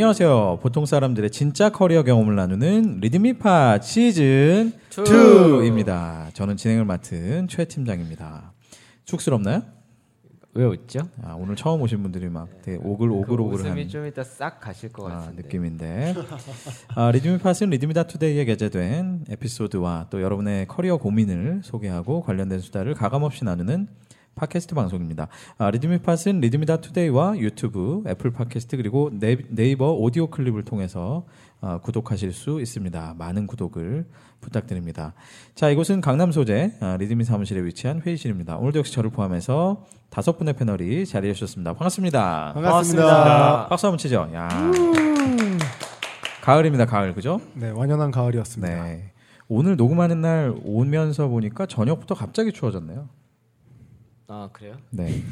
안녕하세요. 보통 사람들의 진짜 커리어 경험을 나누는 리드미팟 시즌 2입니다. 저는 진행을 맡은 최 팀장입니다. 쑥스럽나요? 왜 웃죠? 아, 오늘 처음 오신 분들이 막 되게 오글오글오글한 그 웃음이 좀 이따 싹 가실 것 아, 같은데. 느낌인데 아, 리드미 팟은 리드미다 투데이에 게재된 에피소드와 또 여러분의 커리어 고민을 소개하고 관련된 수다를 가감없이 나누는 팟캐스트 방송입니다. 아, 리드미팟은 리드미다 투데이와 유튜브, 애플 팟캐스트 그리고 네, 네이버 오디오 클립을 통해서 아, 구독하실 수 있습니다. 많은 구독을 부탁드립니다. 자, 이곳은 강남 소재 아, 리드미 사무실에 위치한 회의실입니다. 오늘도 역시 저를 포함해서 다섯 분의 패널이 자리해 주셨습니다. 반갑습니다. 반갑습니다. 박수 한번 치죠. 야. 가을입니다. 가을 그죠? 네, 완연한 가을이었습니다. 네. 오늘 녹음하는 날 오면서 보니까 저녁부터 갑자기 추워졌네요. 아 그래요? 네.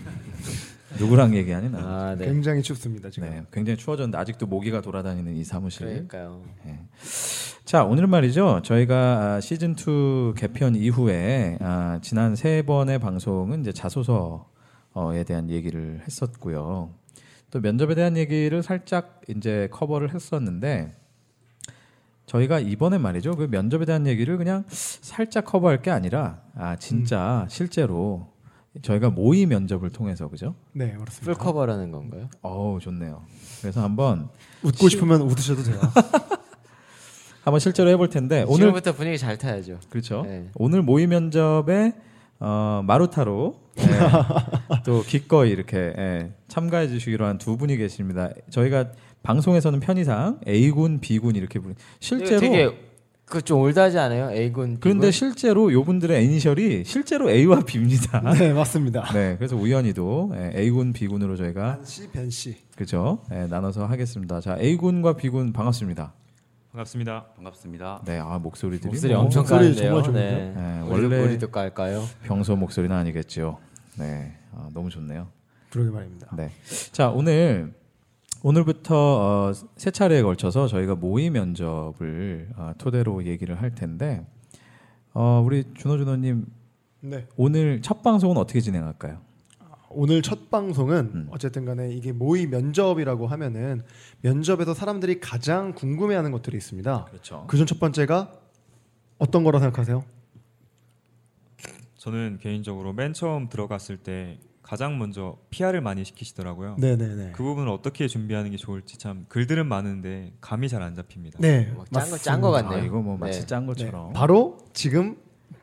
누구랑 얘기하니 나? 아 네. 굉장히 춥습니다 지금. 네, 굉장히 추워졌는데 아직도 모기가 돌아다니는 이 사무실. 그러니까요. 자, 오늘은 말이죠. 저희가 아, 시즌 2 개편 이후에 아, 지난 세 번의 방송은 이제 자소서에 대한 얘기를 했었고요. 또 면접에 대한 얘기를 살짝 이제 커버를 했었는데 저희가 이번에 말이죠. 그 면접에 대한 얘기를 그냥 살짝 커버할 게 아니라 아, 진짜 실제로 저희가 모의 면접을 통해서 그죠? 네, 그렇습니다. full cover라는 건가요? 어우, 좋네요. 그래서 한번 웃고 싶으면 웃으셔도 돼요. 한번 실제로 해볼 텐데 오늘 지금부터 분위기 잘 타야죠. 그렇죠. 네. 오늘 모의 면접에 어, 마루타로 예, 또 기꺼이 이렇게 예, 참가해 주시기로 한 두 분이 계십니다. 저희가 방송에서는 편의상 A군, B군 이렇게 부르 실제로 되게 그좀 old하지 않아요? A군. 그런데? 실제로 요분들의 이니셜이 실제로 A와 B입니다. 네, 맞습니다. 네, 그래서 우연히도 예, A군, B군으로 저희가 반 씨, 벤 씨. 그죠 예, 나눠서 하겠습니다. 자, A군과 B군 반갑습니다. 반갑습니다. 반갑습니다. 네, 아 목소리들이 목소리 뭐, 엄청 목소리 까는데요. 정말 좋은데요? 네. 네, 원래- 우리도 깔까요? 평소 목소리는 아니겠죠. 네, 아, 너무 좋네요. 그러게 말입니다. 네. 자, 오늘 오늘부터 어, 세 차례에 걸쳐서 저희가 모의 면접을 어, 토대로 얘기를 할 텐데 어, 우리 준호 준호님 네. 오늘 첫 방송은 어떻게 진행할까요? 오늘 첫 방송은 음. 어쨌든 간에 이게 모의 면접이라고 하면은 면접에서 사람들이 가장 궁금해하는 것들이 있습니다. 그렇죠. 그중 첫 번째가 어떤 거라 생각하세요? 저는 개인적으로 맨 처음 들어갔을 때 가장 먼저 PR을 많이 시키시더라고요. 네, 네, 네. 그 부분을 어떻게 준비하는 게 좋을지 참 글들은 많은데 감이 잘 안 잡힙니다. 네, 뭐 짠거 짠 거. 같네요. 아, 이거 뭐 마치 네. 짠 네, 것처럼. 바로 지금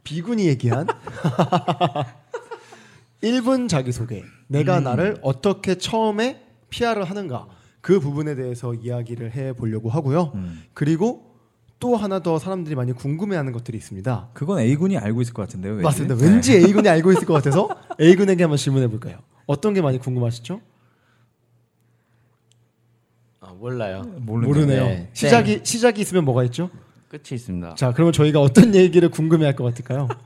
비군이 얘기한 1분 자기소개. 내가 음. 나를 어떻게 처음에 PR을 하는가. 그 부분에 대해서 이야기를 해 보려고 하고요. 음. 그리고 또 하나 더 사람들이 많이 궁금해하는 것들이 있습니다. 그건 A군이 알고 있을 것 같은데요. 왠지? 맞습니다. 네. 왠지 A군이 알고 있을 것 같아서 A군에게 한번 질문해 볼까요? 어떤 게 많이 궁금하시죠? 아, 몰라요. 모르네요. 모르네요. 네. 시작이 시작이 있으면 뭐가 있죠? 끝이 있습니다. 자, 그러면 저희가 어떤 얘기를 궁금해할 것 같을까요?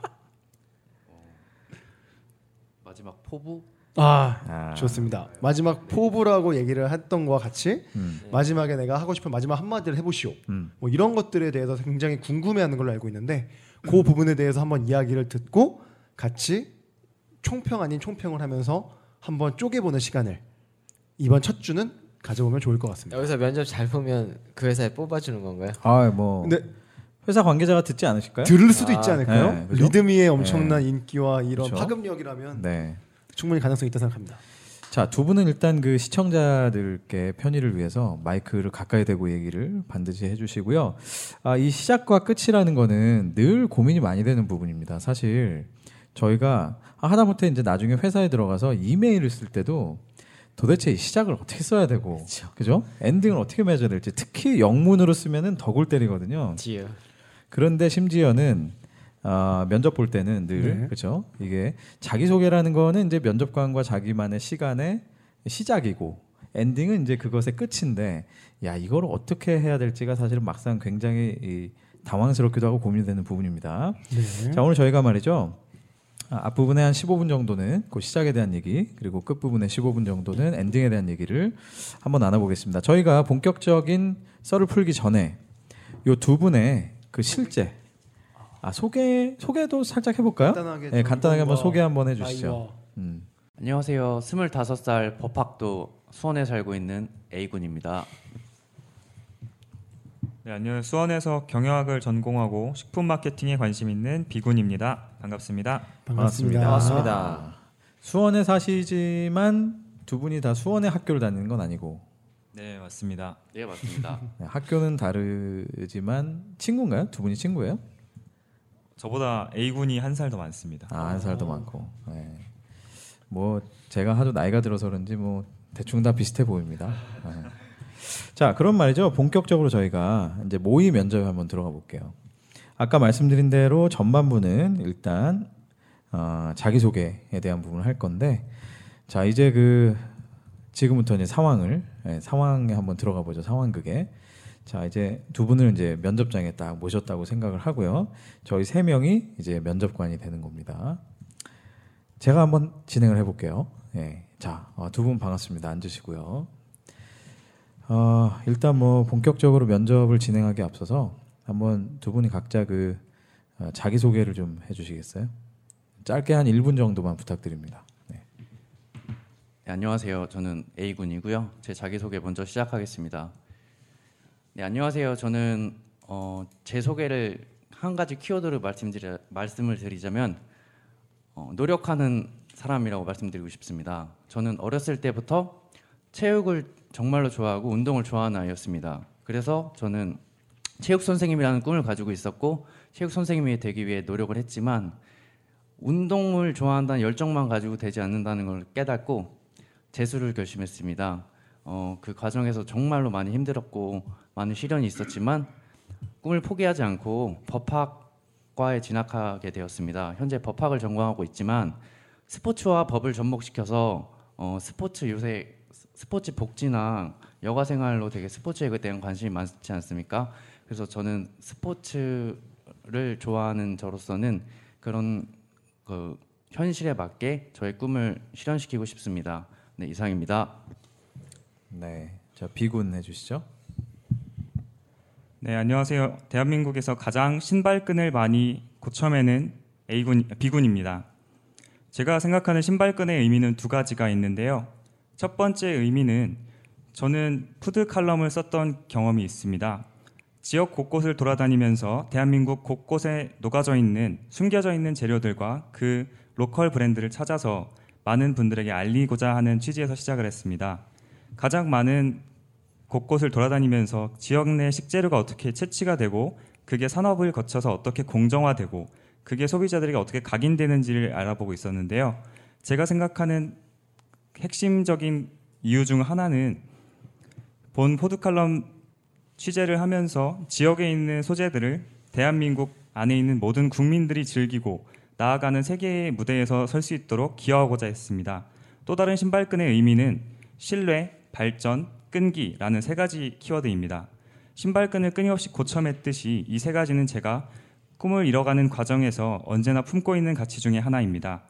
마지막 포부 아, 아. 좋습니다. 마지막 포부라고 얘기를 했던 거와 같이 음. 마지막에 내가 하고 싶은 마지막 한마디를 해보시오. 음. 뭐 이런 것들에 대해서 굉장히 궁금해하는 걸로 알고 있는데 그 부분에 대해서 한번 이야기를 듣고 같이 총평 아닌 총평을 하면서 한번 쪼개보는 시간을 이번 첫 주는 가져보면 좋을 것 같습니다. 여기서 면접 잘 보면 그 회사에 뽑아주는 건가요? 아, 뭐 근데 회사 관계자가 듣지 않으실까요? 들을 수도 아, 있지 않을까요? 네, 그죠? 리드미의 엄청난 인기와 이런 그죠? 파급력이라면 네. 충분히 가능성이 있다 생각합니다. 자, 두 분은 일단 그 시청자들께 편의를 위해서 마이크를 가까이 대고 얘기를 반드시 해주시고요. 아, 이 시작과 끝이라는 거는 늘 고민이 많이 되는 부분입니다. 사실 저희가 아, 하다못해 이제 나중에 회사에 들어가서 이메일을 쓸 때도 도대체 이 시작을 어떻게 써야 되고, 그죠? 엔딩을 어떻게 맺어야 될지 특히 영문으로 쓰면은 더골 때리거든요. 지요. 그런데 심지어는 아, 면접 볼 때는 늘 네. 그렇죠. 이게 자기 소개라는 거는 이제 면접관과 자기만의 시간의 시작이고 엔딩은 이제 그것의 끝인데 야 이걸 어떻게 해야 될지가 사실은 막상 굉장히 이 당황스럽기도 하고 고민되는 부분입니다. 네. 자 오늘 저희가 말이죠. 아, 앞부분에 한 15분 정도는 그 시작에 대한 얘기 그리고 끝부분에 15분 정도는 엔딩에 대한 얘기를 한번 나눠보겠습니다. 저희가 본격적인 썰을 풀기 전에 요 두 분의 그 실제 아 소개 소개도 살짝 해볼까요? 간단하게 네, 좀 간단하게 한번 소개 한번 해주시죠. 음. 안녕하세요. 25살 법학도 수원에 살고 있는 A군입니다. 네, 안녕하세요. 수원에서 경영학을 전공하고 식품 마케팅에 관심 있는 비군입니다. 반갑습니다. 반갑습니다. 반갑습니다. 수원에 사시지만 두 분이 다 수원의 학교를 다니는 건 아니고 네, 맞습니다. 네 맞습니다. 네, 학교는 다르지만 친구인가요? 두 분이 친구예요? 저보다 A군이 한 살 더 많습니다. 아, 한 살도 많고. 네. 뭐 제가 하도 나이가 들어서 그런지 뭐 대충 다 비슷해 보입니다. 네. 자, 그런 말이죠. 본격적으로 저희가 이제 모의 면접에 한번 들어가 볼게요. 아까 말씀드린 대로 전반부는 일단 어, 자기 소개에 대한 부분을 할 건데, 자 이제 그 지금부터 이제 상황을 예, 상황에 한번 들어가 보죠. 상황극에. 자 이제 두 분을 이제 면접장에 딱 모셨다고 생각을 하고요. 저희 세 명이 이제 면접관이 되는 겁니다. 제가 한번 진행을 해볼게요. 예. 자, 두 분 반갑습니다. 앉으시고요. 어, 일단 뭐 본격적으로 면접을 진행하기 앞서서 한번 두 분이 각자 그 어, 자기 소개를 좀 해주시겠어요? 짧게 한 1분 정도만 부탁드립니다. 네. 네, 안녕하세요. 저는 A군이고요. 제 자기소개 먼저 시작하겠습니다. 네, 안녕하세요. 저는 어, 제 소개를 한 가지 키워드를 말씀드리, 말씀을 드리자면 어, 노력하는 사람이라고 말씀드리고 싶습니다. 저는 어렸을 때부터 체육을 정말로 좋아하고 운동을 좋아하는 아이였습니다. 그래서 저는 체육 선생님이라는 꿈을 가지고 있었고 체육 선생님이 되기 위해 노력을 했지만 운동을 좋아한다는 열정만 가지고 되지 않는다는 걸 깨닫고 재수를 결심했습니다. 어, 그 과정에서 정말로 많이 힘들었고 많은 시련이 있었지만 꿈을 포기하지 않고 법학과에 진학하게 되었습니다. 현재 법학을 전공하고 있지만 스포츠와 법을 접목시켜서 어, 스포츠 요새 스포츠 복지나 여가 생활로 되게 스포츠에 대한 관심이 많지 않습니까? 그래서 저는 스포츠를 좋아하는 저로서는 그런 그 현실에 맞게 저의 꿈을 실현시키고 싶습니다. 네, 이상입니다. 네. 자, 비군 해 주시죠. 네, 안녕하세요. 대한민국에서 가장 신발끈을 많이 고쳐매는 A군 B군입니다. 제가 생각하는 신발끈의 의미는 두 가지가 있는데요. 첫 번째 의미는 저는 food 칼럼을 썼던 경험이 있습니다. 지역 곳곳을 돌아다니면서 대한민국 곳곳에 녹아져 있는 숨겨져 있는 재료들과 그 local 브랜드를 찾아서 많은 분들에게 알리고자 하는 취지에서 시작을 했습니다. 가장 많은 곳곳을 돌아다니면서 지역 내 식재료가 어떻게 채취가 되고 그게 산업을 거쳐서 어떻게 공정화되고 그게 소비자들에게 어떻게 각인되는지를 알아보고 있었는데요. 제가 생각하는 핵심적인 이유 중 하나는 본 포드칼럼 취재를 하면서 지역에 있는 소재들을 대한민국 안에 있는 모든 국민들이 즐기고 나아가는 세계의 무대에서 설 수 있도록 기여하고자 했습니다. 또 다른 신발끈의 의미는 신뢰, 발전, 끈기라는 세 가지 키워드입니다. 신발끈을 끊임없이 고쳐맸듯이 이 세 가지는 제가 꿈을 이뤄가는 과정에서 언제나 품고 있는 가치 중의 하나입니다.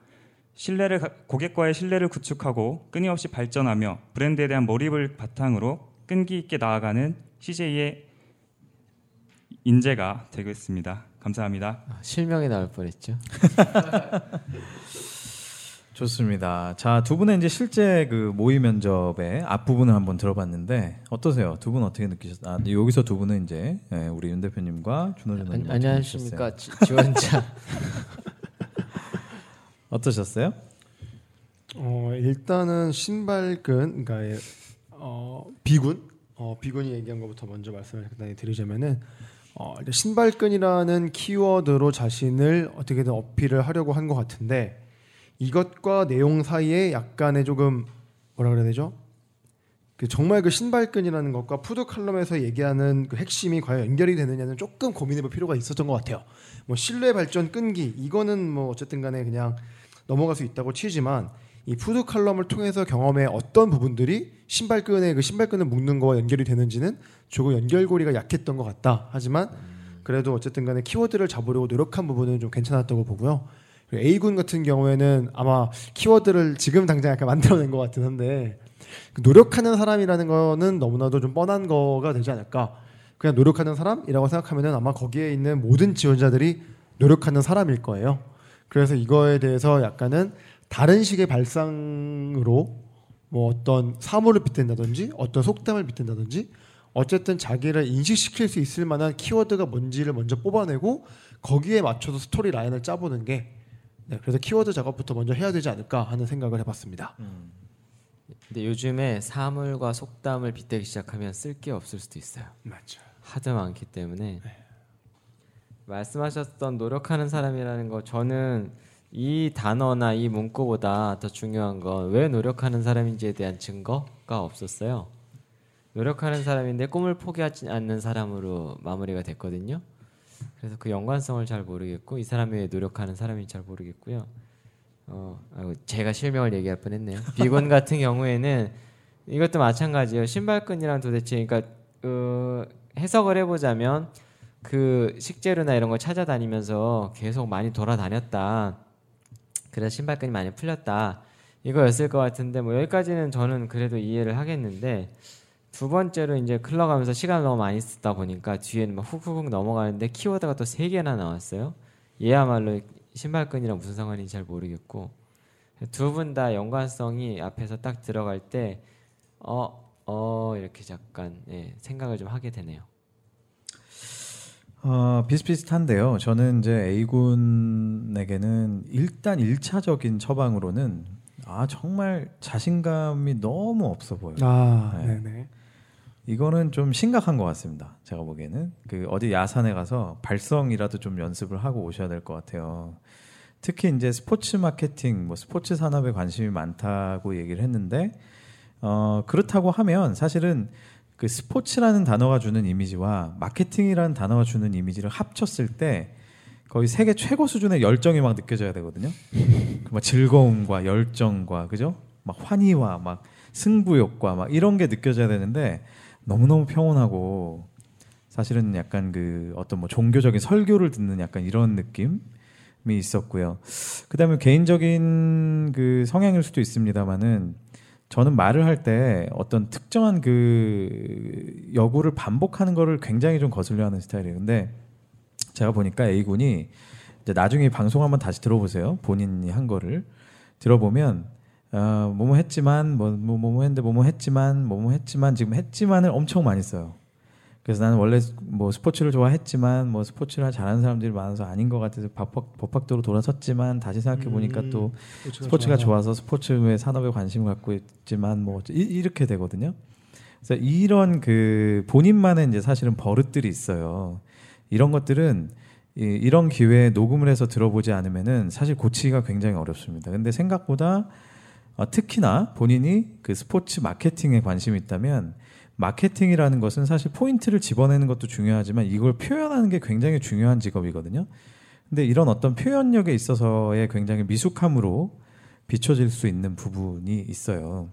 신뢰를 고객과의 신뢰를 구축하고 끊임없이 발전하며 브랜드에 대한 몰입을 바탕으로 끈기 있게 나아가는 CJ의 인재가 되겠습니다. 감사합니다. 아, 실명이 나올 뻔했죠. 좋습니다. 자, 두 분의 이제 실제 그 모의 면접의 앞부분을 한번 들어봤는데 어떠세요? 두 분 어떻게 느끼셨어요? 아, 여기서 두 분은 이제 예, 우리 윤 대표님과 준호준 안, 의원님 안녕하십니까 지, 지원자. 어떠셨어요? 어, 일단은 신발끈, 그러니까 예, 어, B군, 어, B군이 얘기한 것부터 먼저 말씀을 간단히 드리자면은 어, 신발끈이라는 키워드로 자신을 어떻게든 어필을 하려고 한 것 같은데 이것과 내용 사이에 약간의 조금 뭐라 그래야 되죠? 그 정말 그 신발끈이라는 것과 food 칼럼에서 얘기하는 그 핵심이 과연 연결이 되느냐는 조금 고민해볼 필요가 있었던 것 같아요. 뭐 신뢰 발전 끈기 이거는 뭐 어쨌든 간에 그냥 넘어갈 수 있다고 치지만 이 food 칼럼을 통해서 경험해 어떤 부분들이 신발끈에 그 신발끈을 묶는 거와 연결이 되는지는 조금 연결고리가 약했던 것 같다. 하지만 그래도 어쨌든 간에 키워드를 잡으려고 노력한 부분은 좀 괜찮았다고 보고요. A군 같은 경우에는 아마 키워드를 지금 당장 약간 만들어낸 것 같긴 한데 그 노력하는 사람이라는 거는 너무나도 좀 뻔한 거가 되지 않을까. 그냥 노력하는 사람이라고 생각하면은 아마 거기에 있는 모든 지원자들이 노력하는 사람일 거예요. 그래서 이거에 대해서 약간은 다른 식의 발상으로 뭐 어떤 사물을 빗댄다든지 어떤 속담을 빗댄다든지 어쨌든 자기를 인식시킬 수 있을 만한 키워드가 뭔지를 먼저 뽑아내고 거기에 맞춰서 스토리 라인을 짜보는 게 네, 그래서 키워드 작업부터 먼저 해야 되지 않을까 하는 생각을 해봤습니다. 근데 요즘에 사물과 속담을 빗대기 시작하면 쓸 게 없을 수도 있어요. 맞죠. 하도 많기 때문에 말씀하셨던 노력하는 사람이라는 거 저는 이 단어나 이 문구보다 더 중요한 건 왜 노력하는 사람인지에 대한 증거가 없었어요. 노력하는 사람인데 꿈을 포기하지 않는 사람으로 마무리가 됐거든요. 그래서 그 연관성을 잘 모르겠고 이 사람이 왜 노력하는 사람인지 잘 모르겠고요. 어, 제가 실명을 얘기할 뻔했네요. 비건 같은 경우에는 이것도 마찬가지예요. 신발끈이랑 도대체 그러니까 어, 해석을 해보자면 그 식재료나 이런 걸 찾아다니면서 계속 많이 돌아다녔다. 그래서 신발끈이 많이 풀렸다. 이거였을 것 같은데 뭐 여기까지는 저는 그래도 이해를 하겠는데 두 번째로 이제 흘러가면서 시간을 너무 많이 쓰다 보니까 뒤에는 막 훅훅훅 넘어가는데 키워드가 또 세 개나 나왔어요. 얘야말로 신발끈이랑 무슨 상관인지 잘 모르겠고 두 분 다 연관성이 앞에서 딱 들어갈 때 어, 어 이렇게 잠깐 예, 생각을 좀 하게 되네요. 어, 비슷비슷한데요. 저는 이제 A군에게는 일단 1차적인 처방으로는 아, 정말 자신감이 너무 없어 보여요. 아, 네. 네, 네. 이거는 좀 심각한 것 같습니다. 제가 보기에는 그 어디 야산에 가서 발성이라도 좀 연습을 하고 오셔야 될 것 같아요. 특히 이제 스포츠 마케팅, 뭐 스포츠 산업에 관심이 많다고 얘기를 했는데 어 그렇다고 하면 사실은 그 스포츠라는 단어가 주는 이미지와 마케팅이라는 단어가 주는 이미지를 합쳤을 때 거의 세계 최고 수준의 열정이 막 느껴져야 되거든요. 그막 즐거움과 열정과 그죠? 막 환희와 막 승부욕과 막 이런 게 느껴져야 되는데 너무너무 평온하고 사실은 약간 그 어떤 뭐 종교적인 설교를 듣는 약간 이런 느낌이 있었고요. 그다음에 개인적인 그 성향일 수도 있습니다만은 저는 말을 할 때 어떤 특정한 그 여구를 반복하는 거를 굉장히 좀 거슬려 하는 스타일이에요. 근데 제가 보니까 A군이 이제 나중에 방송 한번 다시 들어보세요. 본인이 한 거를 들어보면 어, 뭐뭐 했지만 뭐, 뭐, 뭐 뭐 했는데 뭐뭐 했지만 뭐뭐 했지만 지금 했지만을 엄청 많이 써요. 그래서 나는 원래 뭐 스포츠를 좋아했지만 뭐 스포츠를 잘하는 사람들이 많아서 아닌 것 같아서 법학, 법학도로 돌아섰지만 다시 생각해 보니까 음, 또 스포츠가 스포츠가 좋아서. 좋아서 스포츠의 산업에 관심을 갖고 있지만 뭐 이, 이렇게 되거든요. 그래서 이런 그 본인만의 이제 사실은 버릇들이 있어요. 이런 것들은 이, 이런 기회에 녹음을 해서 들어보지 않으면은 사실 고치기가 굉장히 어렵습니다. 근데 생각보다 어, 특히나 본인이 그 스포츠 마케팅에 관심이 있다면 마케팅이라는 것은 사실 포인트를 집어내는 것도 중요하지만 이걸 표현하는 게 굉장히 중요한 직업이거든요. 근데 이런 어떤 표현력에 있어서의 굉장히 미숙함으로 비춰질 수 있는 부분이 있어요.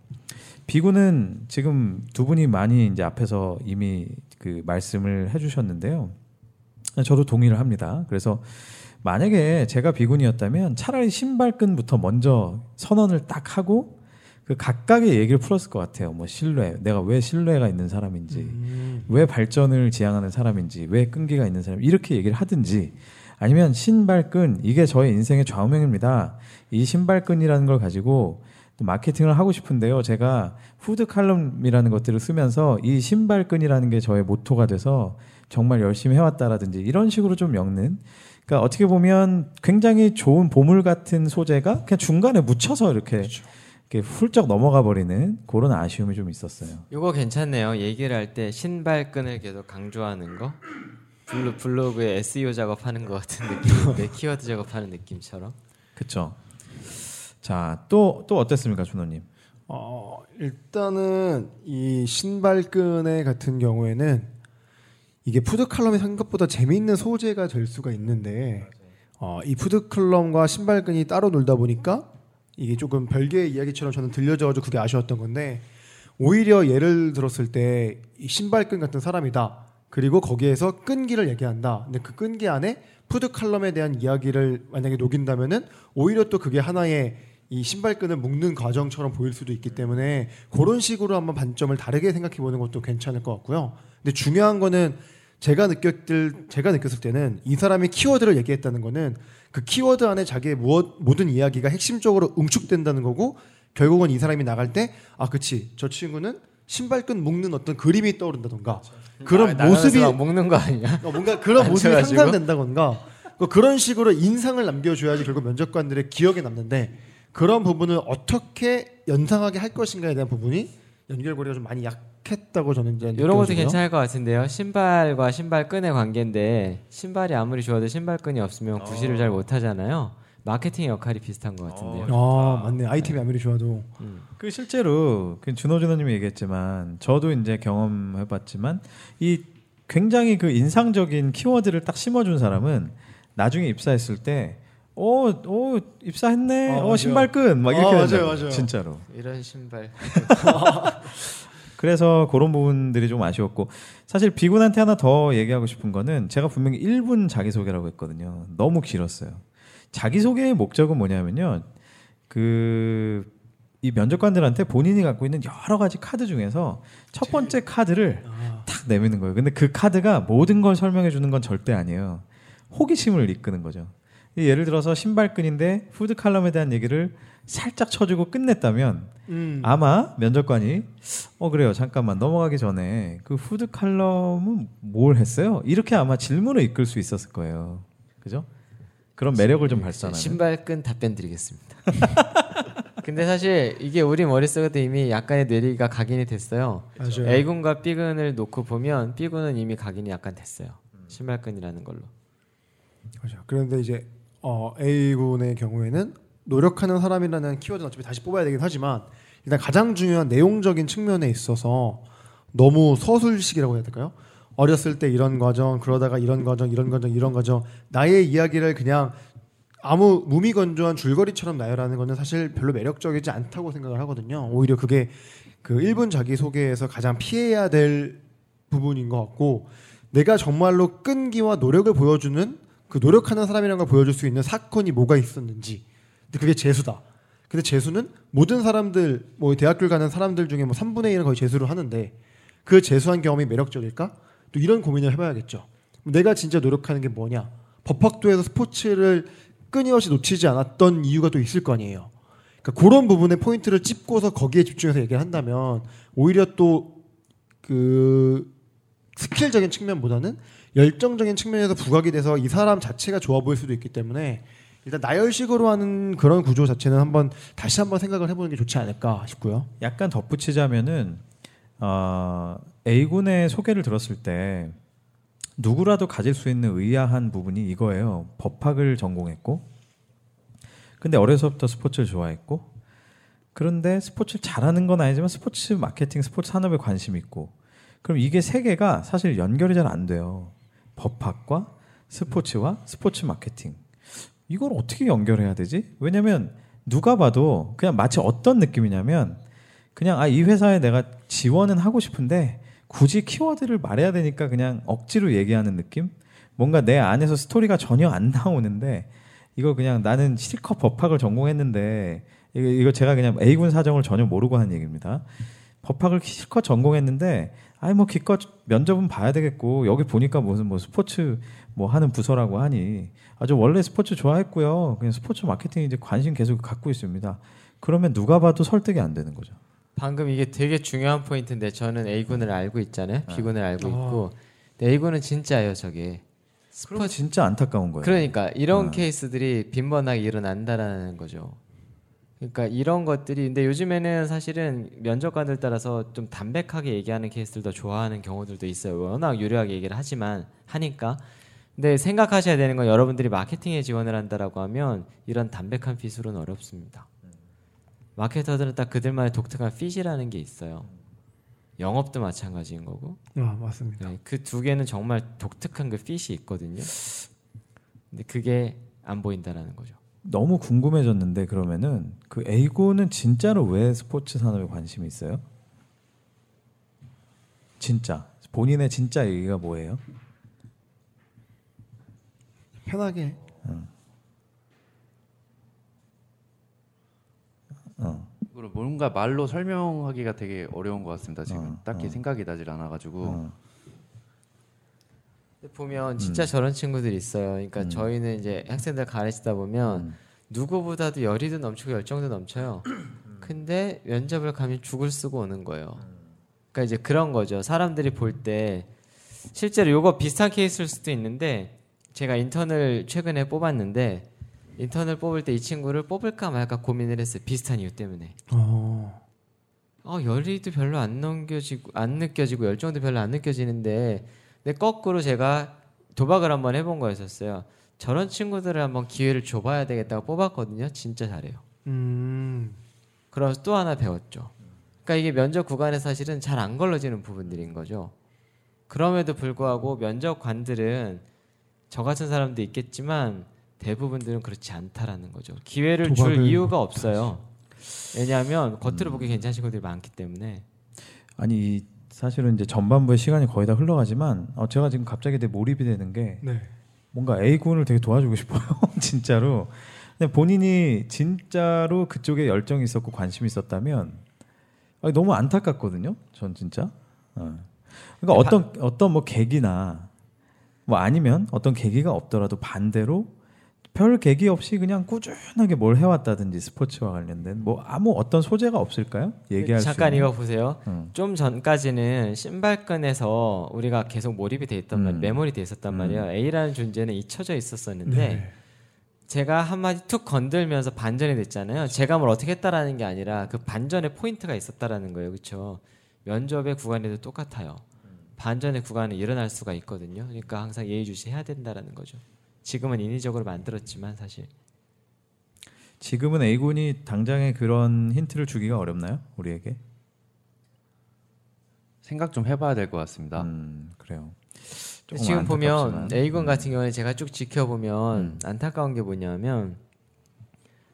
비구는 지금 두 분이 많이 이제 앞에서 이미 그 말씀을 해주셨는데요. 저도 동의를 합니다. 그래서 만약에 제가 비군이었다면 차라리 신발끈부터 먼저 선언을 딱 하고 그 각각의 얘기를 풀었을 것 같아요. 뭐 신뢰, 내가 왜 신뢰가 있는 사람인지, 음. 왜 발전을 지향하는 사람인지, 왜 끈기가 있는 사람 이렇게 얘기를 하든지 아니면 신발끈 이게 저의 인생의 좌우명입니다. 이 신발끈이라는 걸 가지고 또 마케팅을 하고 싶은데요. 제가 food 칼럼이라는 것들을 쓰면서 이 신발끈이라는 게 저의 모토가 돼서 정말 열심히 해왔다라든지 이런 식으로 좀 엮는. 그러니까 어떻게 보면 굉장히 좋은 보물 같은 소재가 그냥 중간에 묻혀서 이렇게, 이렇게 훌쩍 넘어가 버리는 그런 아쉬움이 좀 있었어요. 이거 괜찮네요. 얘기를 할 때 신발끈을 계속 강조하는 거. 블로, 블로그에 SEO 작업하는 것 같은 느낌인데 키워드 작업하는 느낌처럼. 그렇죠. 자, 또 또 어땠습니까, 준호님? 어, 일단은 이 신발끈의 같은 경우에는 이게 food 칼럼이 생각보다 재미있는 소재가 될 수가 있는데 어, 이 food 칼럼과 신발끈이 따로 놀다 보니까 이게 조금 별개의 이야기처럼 저는 들려져가지고 그게 아쉬웠던 건데 오히려 예를 들었을 때이 신발끈 같은 사람이다. 그리고 거기에서 끈기를 얘기한다. 근데 그 끈기 안에 food 칼럼에 대한 이야기를 만약에 녹인다면은 오히려 또 그게 하나의 이 신발끈을 묶는 과정처럼 보일 수도 있기 때문에 그런 식으로 한번 관점을 다르게 생각해 보는 것도 괜찮을 것 같고요. 근데 중요한 거는 제가 느꼈을 제가 느꼈을 때는 이 사람이 키워드를 얘기했다는 거는 그 키워드 안에 자기의 무엇, 모든 이야기가 핵심적으로 응축된다는 거고 결국은 이 사람이 나갈 때 아 그치 저 친구는 신발끈 묶는 어떤 그림이 떠오른다던가 그런 아, 모습이 막 먹는 거 아니야? 어, 뭔가 그런 모습이 앉혀가지고? 상상된다던가 뭐 그런 식으로 인상을 남겨줘야지 결국 면접관들의 기억에 남는데 그런 부분을 어떻게 연상하게 할 것인가에 대한 부분이 연결고리가 좀 많이 약 했다고 저는 이제 이런 것도. 괜찮을 것 같은데요. 신발과 신발끈의 관계인데 신발이 아무리 좋아도 신발끈이 없으면 구실을 잘 못 하잖아요. 마케팅 역할이 비슷한 것 같은데요. 아 맞네 아이템이 아무리 좋아도 그 실제로 그 준호 준호님이 얘기했지만 저도 이제 경험해봤지만 이 굉장히 그 인상적인 키워드를 딱 심어준 사람은 나중에 입사했을 때 오, 오 입사했네. 아, 어, 맞아요. 신발끈 막 이렇게 아, 맞아요. 맞아요. 진짜로. 이런 신발. 그래서 그런 부분들이 좀 아쉬웠고 사실 비군한테 하나 더 얘기하고 싶은 거는 제가 분명히 1분 자기소개라고 했거든요. 너무 길었어요. 자기소개의 목적은 뭐냐면요. 그 이 면접관들한테 본인이 갖고 있는 여러 가지 카드 중에서 첫 번째 카드를 탁 내미는 거예요. 근데 그 카드가 모든 걸 설명해 주는 건 절대 아니에요. 호기심을 이끄는 거죠. 예를 들어서 신발끈인데 food 칼럼에 대한 얘기를 살짝 쳐주고 끝냈다면 음. 아마 면접관이 어 그래요 잠깐만 넘어가기 전에 그 food 칼럼은 뭘 했어요? 이렇게 아마 질문을 이끌 수 있었을 거예요. 그죠? 그런 매력을 좀 발산하는. 신발끈 답변 드리겠습니다. 근데 사실 이게 우리 머릿속에도 이미 약간의 뇌리가 각인이 됐어요. 맞아요. A군과 B군을 놓고 보면 B군은 이미 각인이 약간 됐어요. 신발끈이라는 걸로. 그렇죠. 그런데 이제 어, A군의 경우에는 노력하는 사람이라는 키워드는 어차피 다시 뽑아야 되긴 하지만 일단 가장 중요한 내용적인 측면에 있어서 너무 서술식이라고 해야 될까요? 어렸을 때 이런 과정, 그러다가 이런 과정, 이런 과정, 이런 과정 나의 이야기를 그냥 아무 무미건조한 줄거리처럼 나열하는 거는 사실 별로 매력적이지 않다고 생각을 하거든요. 오히려 그게 그 1분 자기소개에서 가장 피해야 될 부분인 것 같고 내가 정말로 끈기와 노력을 보여주는 그 노력하는 사람이라는 걸 보여줄 수 있는 사건이 뭐가 있었는지 근데 그게 재수다. 근데 재수는 모든 사람들 뭐 대학교를 가는 사람들 중에 뭐 3분의 1은 거의 재수를 하는데 그 재수한 경험이 매력적일까? 또 이런 고민을 해봐야겠죠. 내가 진짜 노력하는 게 뭐냐? 법학도에서 스포츠를 끊임없이 놓치지 않았던 이유가 또 있을 거 아니에요. 그러니까 그런 부분에 포인트를 찝고서 거기에 집중해서 얘기를 한다면 오히려 또 그 스킬적인 측면보다는 열정적인 측면에서 부각이 돼서 이 사람 자체가 좋아 보일 수도 있기 때문에 일단 나열식으로 하는 그런 구조 자체는 한번 다시 한번 생각을 해보는 게 좋지 않을까 싶고요. 약간 덧붙이자면은 어, A군의 소개를 들었을 때 누구라도 가질 수 있는 의아한 부분이 이거예요. 법학을 전공했고, 근데 어려서부터 스포츠를 좋아했고, 그런데 스포츠를 잘하는 건 아니지만 스포츠 마케팅, 스포츠 산업에 관심이 있고, 그럼 이게 세 개가 사실 연결이 잘 안 돼요. 법학과 스포츠와 스포츠 마케팅. 이걸 어떻게 연결해야 되지? 왜냐면 누가 봐도 그냥 마치 어떤 느낌이냐면 그냥 아 이 회사에 내가 지원은 하고 싶은데 굳이 키워드를 말해야 되니까 그냥 억지로 얘기하는 느낌? 뭔가 내 안에서 스토리가 전혀 안 나오는데 이거 그냥 나는 실컷 법학을 전공했는데 이거, 제가 그냥 A군 사정을 전혀 모르고 하는 얘기입니다. 법학을 실컷 전공했는데 아니 뭐 기껏 면접은 봐야 되겠고 여기 보니까 무슨 뭐 스포츠 뭐 하는 부서라고 하니 아주 원래 스포츠 좋아했고요. 그냥 스포츠 마케팅 이제 관심 계속 갖고 있습니다. 그러면 누가 봐도 설득이 안 되는 거죠. 방금 이게 되게 중요한 포인트인데 저는 A군을 알고 있잖아요. 네. B군을 아. 알고 있고 근데 A군은 진짜예요, 저게. 그럼 진짜 안타까운 거예요. 그러니까 이런 아. 케이스들이 빈번하게 일어난다라는 거죠. 그러니까 이런 것들이 근데 요즘에는 사실은 면접관들 따라서 좀 담백하게 얘기하는 케이스들도 좋아하는 경우들도 있어요. 워낙 유려하게 얘기를 하지만 하니까. 근데 생각하셔야 되는 건 여러분들이 마케팅에 지원을 한다라고 하면 이런 담백한 핏으로는 어렵습니다. 마케터들은 딱 그들만의 독특한 핏이라는 게 있어요. 영업도 마찬가지인 거고. 아 맞습니다. 그두 개는 정말 독특한 그 핏이 있거든요. 근데 그게 안 보인다라는 거죠. 너무 궁금해졌는데 그러면은 그 A군은 진짜로 왜 스포츠 산업에 관심이 있어요? 진짜 본인의 진짜 얘기가 뭐예요? 편하게 어. 그리고 뭔가 말로 설명하기가 되게 어려운 것 같습니다. 지금 어, 딱히 어. 생각이 나질 않아가지고 어. 보면 진짜 저런 친구들이 있어요. 그러니까 음. 저희는 이제 학생들 가르치다 보면 음. 누구보다도 열의도 넘치고 열정도 넘쳐요. 근데 면접을 가면 죽을 쓰고 오는 거예요. 그러니까 이제 그런 거죠. 사람들이 볼 때 실제로 요거 비슷한 케이스일 수도 있는데 제가 인턴을 최근에 뽑았는데 인턴을 뽑을 때 이 친구를 뽑을까 말까 고민을 했어요. 비슷한 이유 때문에. 어. 어, 열이도 별로 안 넘겨지고 안 느껴지고 열정도 별로 안 느껴지는데 근데 거꾸로 제가 도박을 한번 해본 거였었어요. 저런 친구들을 한번 기회를 줘봐야 되겠다고 뽑았거든요. 진짜 잘해요. 음. 그래서 또 하나 배웠죠. 그러니까 이게 면접 구간에 사실은 잘 안 걸러지는 부분들인 거죠. 그럼에도 불구하고 면접관들은 저 같은 사람도 있겠지만 대부분들은 그렇지 않다라는 거죠. 기회를 줄 이유가 없어요. 왜냐하면 겉으로 보기 괜찮은 친구들이 많기 때문에 아니 이 사실은 이제 전반부의 시간이 거의 다 흘러가지만 어, 제가 지금 갑자기 되게 몰입이 되는 게 네. 뭔가 A 군을 되게 도와주고 싶어요. 진짜로. 근데 본인이 진짜로 그쪽에 열정이 있었고 관심이 있었다면 아니, 너무 안타깝거든요. 전 진짜. 어. 그러니까 어떤 어떤 뭐 계기나 뭐 아니면 어떤 계기가 없더라도 반대로 별 계기 없이 그냥 꾸준하게 뭘 해왔다든지 스포츠와 관련된 뭐 아무 어떤 소재가 없을까요? 얘기할 잠깐. 이거 보세요. 음. 좀 전까지는 신발끈에서 우리가 계속 몰입이 돼 있단 말, 음. 메모리 돼 있었단 음. 말이에요. A라는 존재는 잊혀져 있었었는데 네. 제가 한마디 툭 건들면서 반전이 됐잖아요. 제가 뭘 어떻게 했다라는 게 아니라 그 반전의 포인트가 있었다라는 거예요. 그렇죠? 면접의 구간에도 똑같아요. 반전의 구간에 일어날 수가 있거든요. 그러니까 항상 예의주시해야 된다라는 거죠. 지금은 인위적으로 만들었지만 사실 지금은 A 군이 당장에 그런 힌트를 주기가 어렵나요? 우리에게? 생각 좀 해봐야 될 것 같습니다. 음, 그래요. 지금 보면. A군 음. 같은 경우에 제가 쭉 지켜보면 음. 안타까운 게 뭐냐면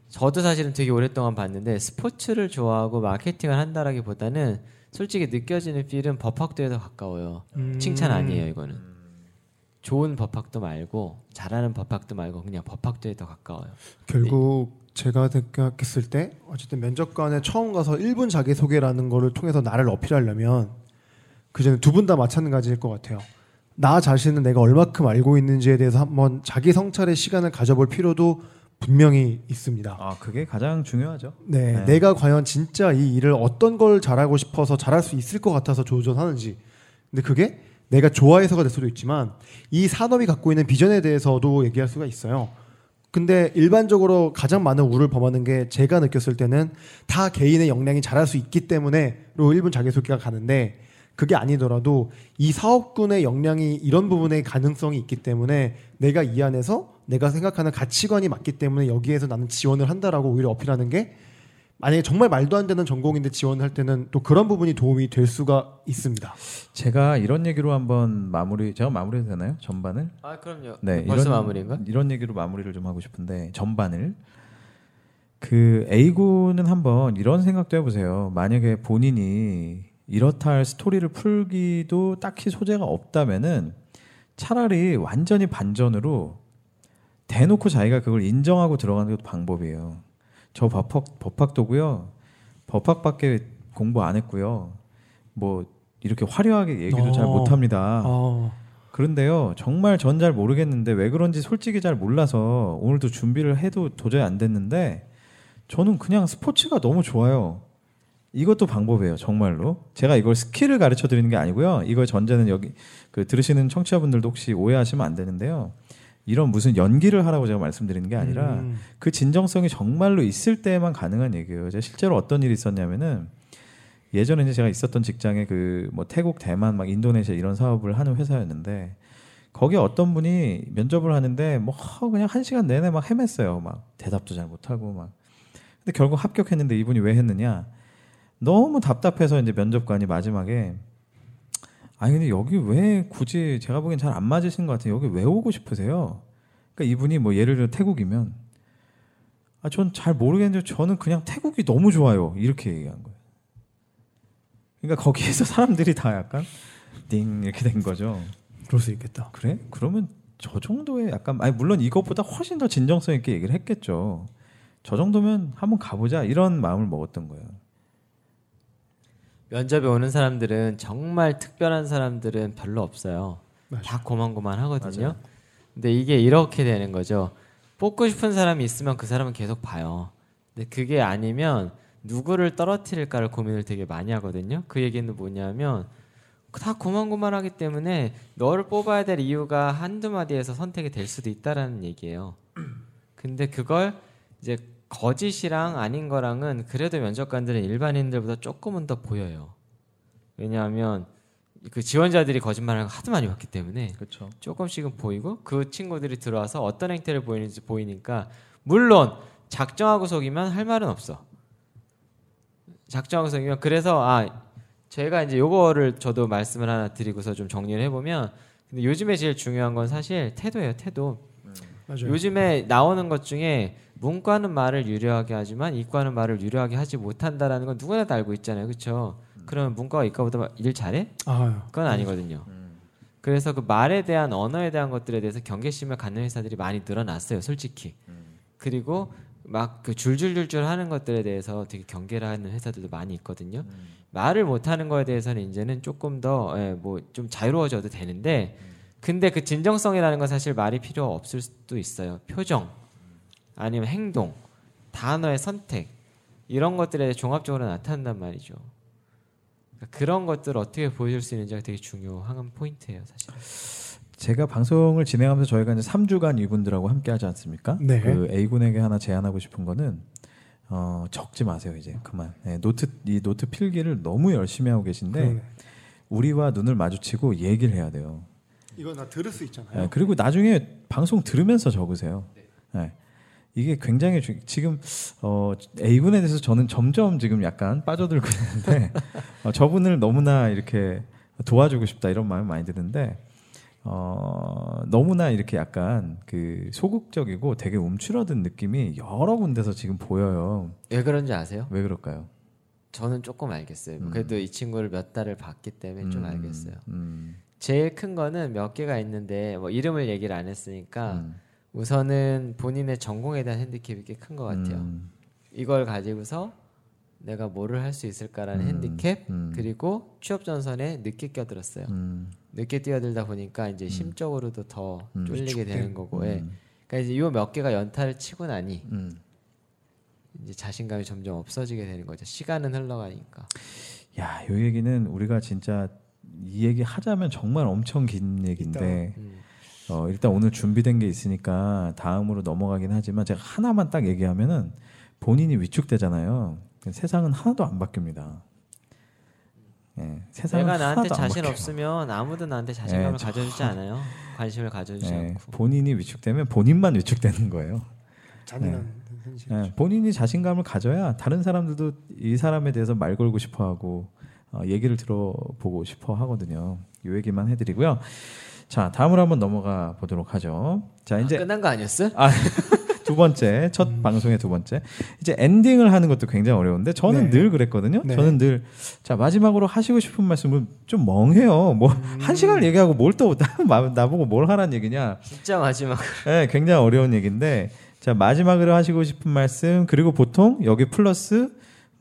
저도 사실은 되게 오랫동안 봤는데 스포츠를 좋아하고 마케팅을 한다라기보다는 솔직히 느껴지는 필은 법학도에 더 가까워요. 음. 칭찬 아니에요 이거는. 좋은 법학도 말고 잘하는 법학도 말고 그냥 법학도에 더 가까워요. 결국 제가 생각했을 때 어쨌든 면접관에 처음 가서 1분 자기 소개라는 거를 통해서 나를 어필하려면 그전에 두 분 다 마찬가지일 것 같아요. 나 자신은 내가 얼마큼 알고 있는지에 대해서 한번 자기 성찰의 시간을 가져볼 필요도 분명히 있습니다. 아, 그게 가장 중요하죠. 네, 네. 내가 과연 진짜 이 일을 어떤 걸 잘하고 싶어서 잘할 수 있을 것 같아서 도전하는지. 근데 그게 내가 좋아해서가 될 수도 있지만 이 산업이 갖고 있는 비전에 대해서도 얘기할 수가 있어요. 근데 일반적으로 가장 많은 우를 범하는 게 제가 느꼈을 때는 다 개인의 역량이 잘할 수 있기 때문에로 1분 자기소개가 가는데 그게 아니더라도 이 사업군의 역량이 이런 부분에 가능성이 있기 때문에 내가 이 안에서 내가 생각하는 가치관이 맞기 때문에 여기에서 나는 지원을 한다라고 오히려 어필하는 게 만약에 정말 말도 안 되는 전공인데 지원을 할 때는 또 그런 부분이 도움이 될 수가 있습니다. 제가 이런 얘기로 한번 마무리 제가 마무리해도 되나요? 전반을? 아 그럼요. 네, 벌써 이런- 마무리인가? 이런 얘기로 마무리를 좀 하고 싶은데 전반을 그 A군은 한번 이런 생각도 해보세요. 만약에 본인이 이렇다 할 스토리를 풀기도 딱히 소재가 없다면은 차라리 완전히 반전으로 대놓고 자기가 그걸 인정하고 들어가는 것도 방법이에요. 저 법학 법학도고요. 법학밖에 공부 안 했고요. 뭐 이렇게 화려하게 얘기도 잘 어. 못합니다. 어, 그런데요, 정말 전 잘 모르겠는데 왜 그런지 솔직히 잘 몰라서 오늘도 준비를 해도 도저히 안 됐는데 저는 그냥 스포츠가 너무 좋아요. 이것도 방법이에요, 정말로. 제가 이걸 skill을 가르쳐 드리는 게 아니고요. 이걸 전제는 여기 그 들으시는 청취자분들도 혹시 오해하시면 안 되는데요. 이런 무슨 연기를 하라고 제가 말씀드리는 게 아니라 음. 그 진정성이 정말로 있을 때만 가능한 얘기예요. 제가 실제로 어떤 일이 있었냐면은 예전에 이제 제가 있었던 직장에 그 뭐 태국, 대만, 막 인도네시아 이런 사업을 하는 회사였는데 거기 어떤 분이 면접을 하는데 뭐 그냥 한 시간 내내 막 헤맸어요. 막 대답도 잘 못하고 막. 근데 결국 합격했는데 이분이 왜 했느냐? 너무 답답해서 이제 면접관이 마지막에 아니 근데 여기 왜 굳이 제가 보기엔 잘 안 맞으신 것 같아요. 여기 왜 오고 싶으세요? 그러니까 이분이 뭐 예를 들어 태국이면 아 전 잘 모르겠는데 저는 그냥 태국이 너무 좋아요. 이렇게 얘기한 거예요. 그러니까 거기에서 사람들이 다 약간 띵 이렇게 된 거죠. 그럴 수 있겠다. 그래? 그러면 저 정도의 약간 아니 물론 이것보다 훨씬 더 진정성 있게 얘기를 했겠죠. 저 정도면 한번 가보자 이런 마음을 먹었던 거예요. 면접에 오는 사람들은 정말 특별한 사람들은 별로 없어요. 맞아요. 다 고만고만 하거든요. 맞아요. 근데 이게 이렇게 되는 거죠. 뽑고 싶은 사람이 있으면 그 사람은 계속 봐요. 근데 그게 아니면 누구를 떨어뜨릴까를 고민을 되게 많이 하거든요. 그 얘기는 뭐냐면 다 고만고만하기 때문에 너를 뽑아야 될 이유가 한두 마디에서 선택이 될 수도 있다라는 얘기예요. 근데 그걸 이제 거짓이랑 아닌 거랑은 그래도 면접관들은 일반인들보다 조금은 더 보여요. 왜냐하면 그 지원자들이 거짓말을 하도 많이 봤기 때문에 그렇죠. 조금씩은 보이고 그 친구들이 들어와서 어떤 행태를 보이는지 보이니까 물론 작정하고 속이면 할 말은 없어. 작정하고 속이면 그래서 아 제가 이제 요거를 저도 말씀을 하나 드리고서 좀 정리를 해보면 근데 요즘에 제일 중요한 건 사실 태도예요 태도. 맞아요. 요즘에 나오는 것 중에 문과는 말을 유려하게 하지만 이과는 말을 유려하게 하지 못한다라는 건 누구나 다 알고 있잖아요, 그렇죠? 그러면 문과가 이과보다 일 잘해? 아, 그건 아니거든요. 그래서 그 말에 대한 언어에 대한 것들에 대해서 경계심을 갖는 회사들이 많이 늘어났어요, 솔직히. 그리고 막 그 줄줄줄줄 하는 것들에 대해서 되게 경계를 하는 회사들도 많이 있거든요. 말을 못 하는 거에 대해서는 이제는 조금 더 뭐좀 자유로워져도 되는데 근데 그 진정성이라는 건 사실 말이 필요 없을 수도 있어요. 표정 아니면 행동, 단어의 선택 이런 것들에 종합적으로 나타난단 말이죠. 그러니까 그런 것들을 어떻게 보여줄 수 있는지가 되게 중요한 포인트예요, 사실. 제가 방송을 진행하면서 저희가 이제 3주간 이분들하고 함께 하지 않습니까? 네. 그 A군에게 하나 제안하고 싶은 거는 어, 적지 마세요, 이제. 그만. 네, 노트 이 노트 필기를 너무 열심히 하고 계신데 그러네. 우리와 눈을 마주치고 얘기를 해야 돼요. 이거 나 들을 수 있잖아요. 네, 그리고 나중에 방송 들으면서 적으세요. 네. 이게 굉장히 주- 지금 어, A군에 대해서 저는 점점 지금 약간 빠져들고 있는데 어, 저분을 너무나 이렇게 도와주고 싶다 이런 마음이 많이 드는데 어, 너무나 이렇게 약간 그 소극적이고 되게 움츠러든 느낌이 여러 군데서 지금 보여요. 왜 그런지 아세요? 왜 그럴까요? 저는 조금 알겠어요. 그래도 이 친구를 몇 달을 봤기 때문에 좀 음, 알겠어요. 음, 제일 큰 거는 몇 개가 있는데 뭐 이름을 얘기를 안 했으니까 음, 우선은 본인의 전공에 대한 핸디캡이 꽤 큰 것 같아요. 음, 이걸 가지고서 내가 뭐를 할 수 있을까라는 음, 핸디캡 음. 그리고 취업 전선에 늦게 껴들었어요. 음, 늦게 뛰어들다 보니까 이제 심적으로도 더 음. 쫄리게 위축된. 되는 거고, 예. 음, 그러니까 이제 요 몇 개가 연타를 치고 나니 음. 이제 자신감이 점점 없어지게 되는 거죠. 시간은 흘러가니까. 야, 요 얘기는 우리가 진짜 이 얘기 하자면 정말 엄청 긴 얘기인데 음. 어, 일단 오늘 준비된 게 있으니까 다음으로 넘어가긴 하지만 제가 하나만 딱 얘기하면은 본인이 위축되잖아요. 세상은 하나도 안 바뀝니다. 예, 세상은 내가 나한테 자신. 없으면 아무도 나한테 자신감을 네, 저- 가져주지 않아요. 관심을 가져주지 예, 않고. 본인이 위축되면 본인만 위축되는 거예요. 잔인한 현실. 예, 본인이 자신감을 가져야 다른 사람들도 이 사람에 대해서 말 걸고 싶어하고 어, 얘기를 들어보고 싶어 하거든요. 이 얘기만 해드리고요. 자 다음으로 한번 넘어가 보도록 하죠. 자 이제 아, 끝난 거 아니었어? 아, 두 번째 첫 방송의 두 번째 이제 엔딩을 하는 것도 굉장히 어려운데 저는 네. 늘 그랬거든요. 네. 저는 늘 자 마지막으로 하시고 싶은 말씀은 좀 멍해요. 뭐한 시간을 얘기하고 뭘 또 나보고 뭘 하라는 얘기냐. 진짜 마지막. 네, 굉장히 어려운 얘기인데 자 마지막으로 하시고 싶은 말씀 그리고 보통 여기 플러스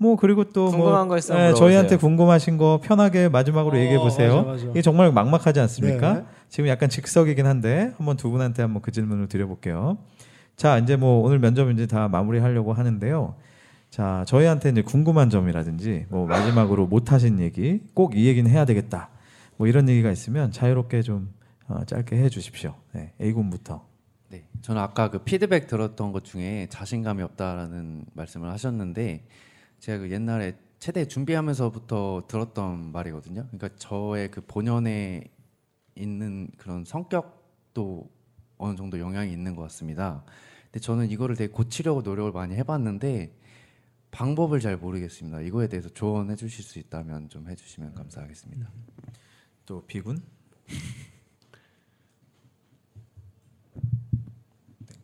뭐 그리고 또 궁금한 뭐거 예, 물어보세요. 저희한테 궁금하신 거 편하게 마지막으로 어, 얘기해 보세요. 맞아, 맞아. 이게 정말 막막하지 않습니까? 네. 지금 약간 즉석이긴 한데 한번 두 분한테 한번 그 질문을 드려볼게요. 자 이제 뭐 오늘 면접 이제 다 마무리하려고 하는데요. 자 저희한테 이제 궁금한 점이라든지 뭐 마지막으로 못하신 얘기 꼭 이 얘기는 해야 되겠다. 뭐 이런 얘기가 있으면 자유롭게 좀 어, 짧게 해주십시오. 네, A 군부터. 네, 저는 아까 그 피드백 들었던 것 중에 자신감이 없다라는 말씀을 하셨는데 제가 그 옛날에 체대 준비하면서부터 들었던 말이거든요. 그러니까 저의 그 본연에 있는 그런 성격도 어느 정도 영향이 있는 것 같습니다. 근데 저는 이거를 되게 고치려고 노력을 많이 해봤는데 방법을 잘 모르겠습니다. 이거에 대해서 조언해 주실 수 있다면 좀 해주시면 감사하겠습니다. 또 비군.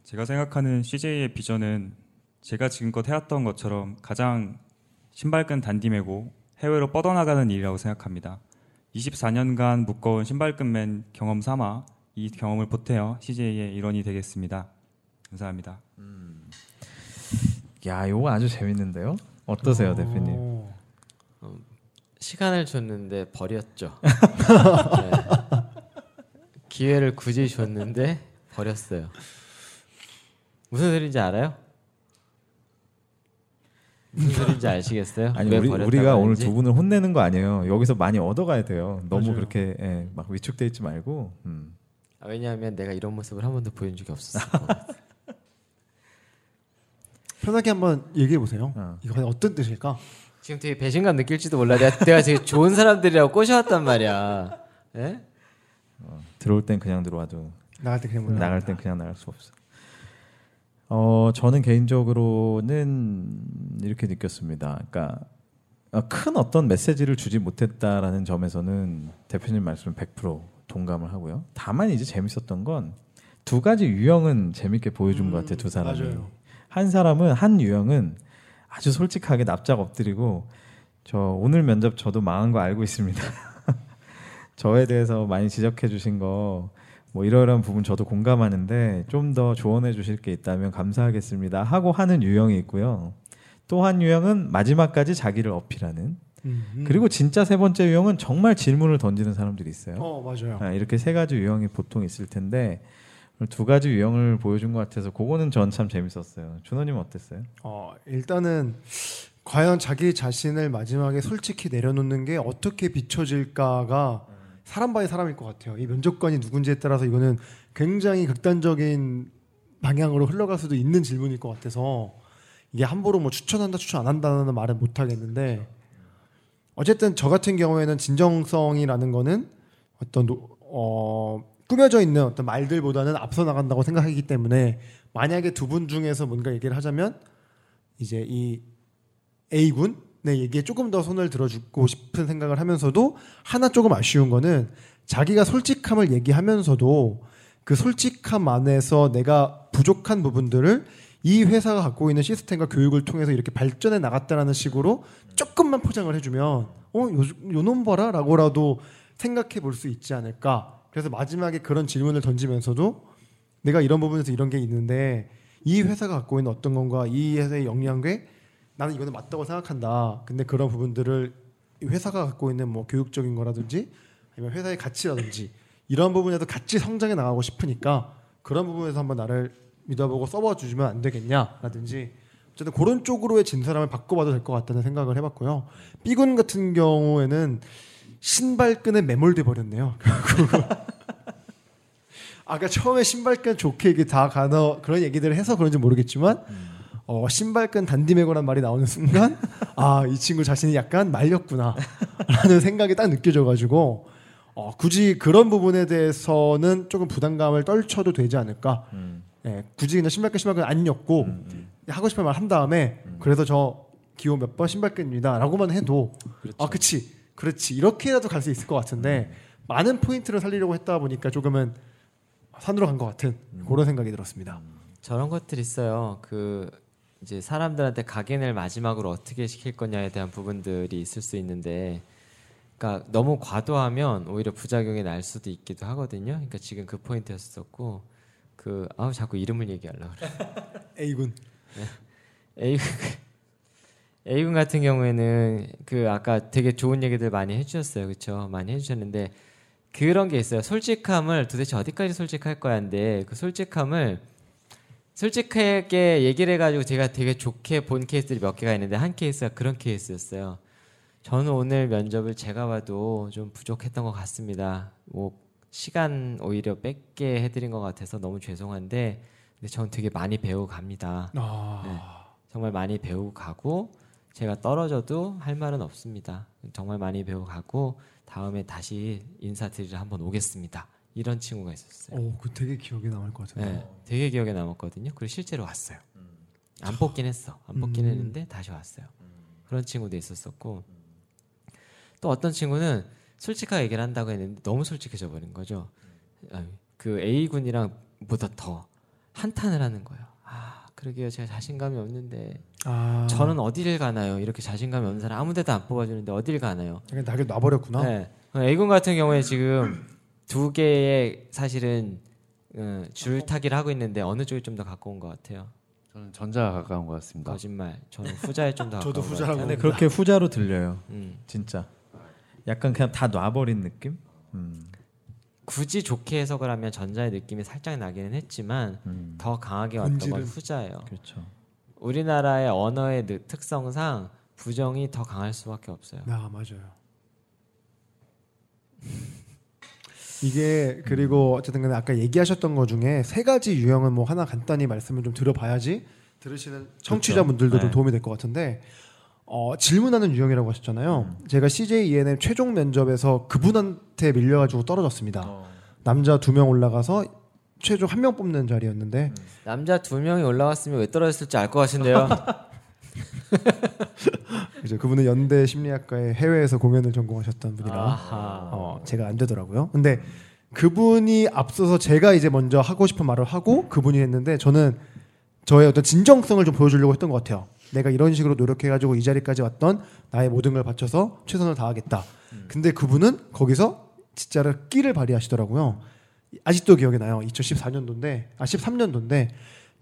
제가 생각하는 CJ의 비전은 제가 지금껏 해왔던 것처럼 가장 신발끈 단디 메고 해외로 뻗어나가는 일이라고 생각합니다. 24년간 무거운 신발끈 맨 경험 삼아 이 경험을 보태어 CJ의 일원이 되겠습니다. 감사합니다. 야, 요거 아주 재밌는데요. 어떠세요, 대표님? 오. 시간을 줬는데 버렸죠. 네. 기회를 굳이 줬는데 버렸어요. 무슨 소리인지 알아요? 무슨 소리인지 아시겠어요? 아니 왜 우리, 우리 가 오늘? 두 분을 혼내는 거 아니에요. 여기서 많이 얻어가야 돼요. 너무 맞아요. 그렇게 예, 막 위축돼 있지 말고. 음. 아, 왜냐하면 내가 이런 모습을 한 번도 보여준 적이 없었어. 편하게 한번 얘기해 보세요. 어. 이거 어떤 뜻일까? 지금 되게 배신감 느낄지도 몰라. 내가, 내가 되게 좋은 사람들이라고 꼬셔왔단 말이야. 예? 들어올 땐 그냥 들어와도 나갈 때 그냥 못 나갈. 땐 그냥 나갈 수 없어. 어 저는 개인적으로는 이렇게 느꼈습니다. 그러니까 어, 큰 어떤 메시지를 주지 못했다라는 점에서는 대표님 말씀 100% 동감을 하고요. 다만 이제 재밌었던 건 두 가지 유형은 재밌게 보여준 것 같아요. 두 사람이. 맞아요. 한 사람은 한 유형은 아주 솔직하게 납작 엎드리고 저 오늘 면접 저도 망한 거 알고 있습니다. 저에 대해서 많이 지적해 주신 거 뭐 이러이러한 부분 저도 공감하는데 좀 더 조언해 주실 게 있다면 감사하겠습니다 하고 하는 유형이 있고요. 또 한 유형은 마지막까지 자기를 어필하는 음, 음. 그리고 진짜 세 번째 유형은 정말 질문을 던지는 사람들이 있어요. 어 맞아요. 아, 이렇게 세 가지 유형이 보통 있을 텐데 두 가지 유형을 보여준 것 같아서 그거는 전 참 재밌었어요. 준호님 어땠어요? 어 일단은 과연 자기 자신을 마지막에 솔직히 내려놓는 게 어떻게 비춰질까가 사람 by 사람일 것 같아요. 이 면접관이 누군지에 따라서 이거는 굉장히 극단적인 방향으로 흘러갈 수도 있는 질문일 것 같아서 이게 함부로 뭐 추천한다 추천 안 한다는 말은 못 하겠는데 어쨌든 저 같은 경우에는 진정성이라는 거는 어떤 노- 어 꾸며져 있는 어떤 말들보다는 앞서 나간다고 생각하기 때문에 만약에 두 분 중에서 뭔가 얘기를 하자면 이제 이 A군 의 얘기에 조금 더 손을 들어주고 싶은 생각을 하면서도 하나 조금 아쉬운 거는 자기가 솔직함을 얘기하면서도 그 솔직함 안에서 내가 부족한 부분들을 이 회사가 갖고 있는 시스템과 교육을 통해서 이렇게 발전해 나갔다라는 식으로 조금만 포장을 해주면 어 요, 요놈 봐라 라고라도 생각해 볼 수 있지 않을까. 그래서 마지막에 그런 질문을 던지면서도 내가 이런 부분에서 이런 게 있는데 이 회사가 갖고 있는 어떤 건가 이 회사의 역량괴 나는 이거는 맞다고 생각한다. 근데 그런 부분들을 이 회사가 갖고 있는 뭐 교육적인 거라든지 아니면 회사의 가치라든지 이런 부분에서 같이 성장해 나가고 싶으니까 그런 부분에서 한번 나를 믿어보고 써봐 주시면 안 되겠냐라든지 어쨌든 그런 쪽으로의 진 사람을 바꿔봐도 될 것 같다는 생각을 해봤고요. B군 같은 경우에는 신발끈에 매몰돼 버렸네요. 아까 처음에 신발끈 좋게 얘기 다 가너 그런 얘기들을 해서 그런지 모르겠지만 어, 신발끈 단디 매고란 말이 나오는 순간 아 이 친구 자신이 약간 말렸구나라는 생각이 딱 느껴져가지고 어, 굳이 그런 부분에 대해서는 조금 부담감을 떨쳐도 되지 않을까. 예, 굳이 그냥 신발끈 신발끈 안 엮고 하고 싶은 말 한 다음에 그래서 저 기호 몇 번 신발끈입니다라고만 해도 아 그치 그렇지. 이렇게라도 갈 수 있을 것 같은데 많은 포인트를 살리려고 했다 보니까 조금은 산으로 간 것 같은 그런 생각이 들었습니다. 저런 것들 있어요. 그 이제 사람들한테 각인을 마지막으로 어떻게 시킬 거냐에 대한 부분들이 있을 수 있는데, 그러니까 너무 과도하면 오히려 부작용이 날 수도 있기도 하거든요. 그러니까 지금 그 포인트였었고, 그 아우 자꾸 이름을 얘기하려고 그래. A군 A군 A군 같은 경우에는 그 아까 되게 좋은 얘기들 많이 해 주셨어요, 그렇죠? 많이 해 주셨는데 그런 게 있어요. 솔직함을 도대체 어디까지 솔직할 거야인데 그 솔직함을 솔직하게 얘기를 해가지고 제가 되게 좋게 본 케이스들이 몇 개가 있는데 한 케이스가 그런 케이스였어요. 저는 오늘 면접을 제가 봐도 좀 부족했던 것 같습니다. 뭐 시간 오히려 뺏게 해드린 것 같아서 너무 죄송한데 근데 저는 되게 많이 배우고 갑니다. 아, 정말 많이 배우고 가고 제가 떨어져도 할 말은 없습니다. 정말 많이 배우고 가고 다음에 다시 인사드리러 한번 오겠습니다. 이런 친구가 있었어요. 오, 그 되게 기억에 남을 것 같은데. 네, 되게 기억에 남았거든요. 그리고 실제로 왔어요. 안 뽑긴 했어. 안 뽑긴 음. 했는데 다시 왔어요. 그런 친구도 있었었고 또 어떤 친구는 솔직하게 얘기를 한다고 했는데 너무 솔직해져 버린 거죠. 아, 그 A 군이랑 보다 더 한탄을 하는 거예요. 아, 그러게요. 제가 자신감이 없는데 아, 저는 어디를 가나요? 이렇게 자신감이 없는 사람 아무데도 안 뽑아주는데 어디를 가나요? 그냥 낙을 놔버렸구나. 네. A군 같은 경우에 지금 두 개의 사실은 어, 줄 타기를 하고 있는데 어느 쪽이 좀 더 가까운 것 같아요? 저는 전자가 가까운 것 같습니다. 거짓말. 저는 후자에 좀 더 가까운 저도 것 후자라고 같아요. 근데 그렇게 후자로 들려요. 음. 진짜. 약간 그냥 다 놔버린 느낌? 음. 굳이 좋게 해석을 하면 전자의 느낌이 살짝 나기는 했지만 음. 더 강하게 왔던 건 본질은. 후자예요. 그렇죠. 우리나라의 언어의 느- 특성상 부정이 더 강할 수밖에 없어요. 아 맞아요. 이게 그리고 어쨌든 간에 아까 얘기하셨던 것 중에 세 가지 유형은 뭐 하나 간단히 말씀을 좀 드려봐야지 들으시는 청취자분들도 좀 네. 도움이 될 것 같은데 어, 질문하는 유형이라고 하셨잖아요. 제가 CJ ENM 최종 면접에서 그분한테 밀려가지고 떨어졌습니다. 남자 두 명 올라가서 최종 한 명 뽑는 자리였는데 남자 두 명이 올라왔으면 왜 떨어졌을지 알 것 같은데요. 이제 그분은 연대 심리학과의 해외에서 공연을 전공하셨던 분이라. 어, 제가 안 되더라고요. 근데 그분이 앞서서 제가 이제 먼저 하고 싶은 말을 하고 그분이 했는데 저는 저의 어떤 진정성을 좀 보여주려고 했던 것 같아요. 내가 이런 식으로 노력해가지고 이 자리까지 왔던 나의 모든 걸 바쳐서 최선을 다하겠다. 근데 그분은 거기서 진짜로 끼를 발휘하시더라고요. 아직도 기억이 나요. 2014년도인데, 아 13년도인데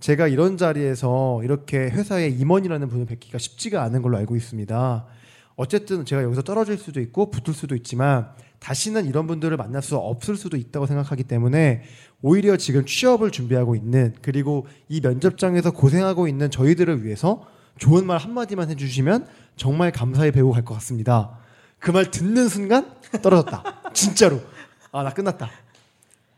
제가 이런 자리에서 이렇게 회사의 임원이라는 분을 뵙기가 쉽지가 않은 걸로 알고 있습니다. 어쨌든 제가 여기서 떨어질 수도 있고 붙을 수도 있지만 다시는 이런 분들을 만날 수 없을 수도 있다고 생각하기 때문에 오히려 지금 취업을 준비하고 있는 그리고 이 면접장에서 고생하고 있는 저희들을 위해서 좋은 말 한마디만 해주시면 정말 감사히 배우고 갈 것 같습니다. 그 말 듣는 순간 떨어졌다. 진짜로. 아, 나 끝났다.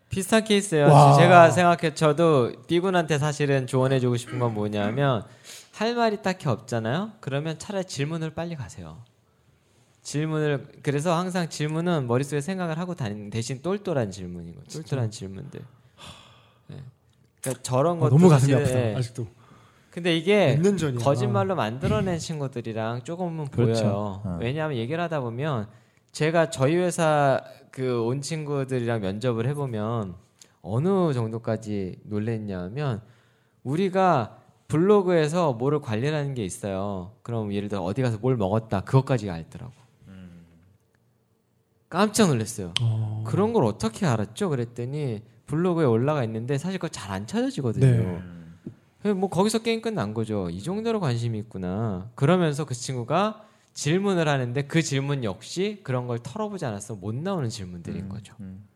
비슷한 케이스예요. 와. 제가 생각해 저도 B군한테 사실은 조언해주고 싶은 건 뭐냐면 할 말이 딱히 없잖아요. 그러면 차라리 질문을 빨리 가세요. 질문을 그래서 항상 질문은 머릿속에 생각을 하고 다니는 대신 똘똘한 질문인 거죠. 똘똘한 질문들. 네. 그러니까 저런 아, 것도 너무 가슴이 아프다. 예. 아직도. 근데 이게. 거짓말로 만들어낸 친구들이랑 조금은 그렇죠. 보여요. 어. 왜냐하면 얘기를 하다 보면 제가 저희 회사 그 온 친구들이랑 면접을 해보면 어느 정도까지 놀랬냐면 우리가 블로그에서 뭐를 관리하는 게 있어요. 그럼 예를 들어 어디 가서 뭘 먹었다 그것까지 알더라고. 깜짝 놀랐어요. 어. 그런 걸 어떻게 알았죠? 그랬더니 블로그에 올라가 있는데 사실 그거 잘 안 찾아지거든요. 네. 그뭐 거기서 게임 끝난 거죠. 이 정도로 관심이 있구나. 그러면서 그 친구가 질문을 하는데 그 질문 역시 그런 걸 털어보지 않았어 못 나오는 질문들인 거죠. 음.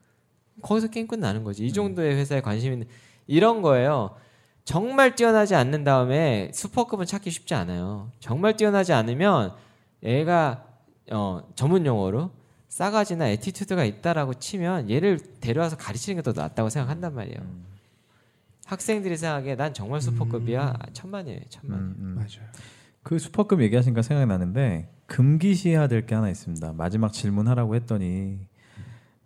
거기서 게임 끝나는 거지. 이 정도의 회사에 관심 있는 이런 거예요. 정말 뛰어나지 않는 다음에 슈퍼급은 찾기 쉽지 않아요. 정말 뛰어나지 않으면 얘가 어, 전문 용어로 싸가지나 attitude가 있다라고 치면 얘를 데려와서 가르치는 게 더 낫다고 생각한단 말이에요. 학생들이 생각하기에 난 정말 슈퍼급이야. 천만이에요, 천만. 음, 음. 맞아요. 그 슈퍼급 얘기하시니까 생각이 나는데 금기시해야 될 게 하나 있습니다. 마지막 질문하라고 했더니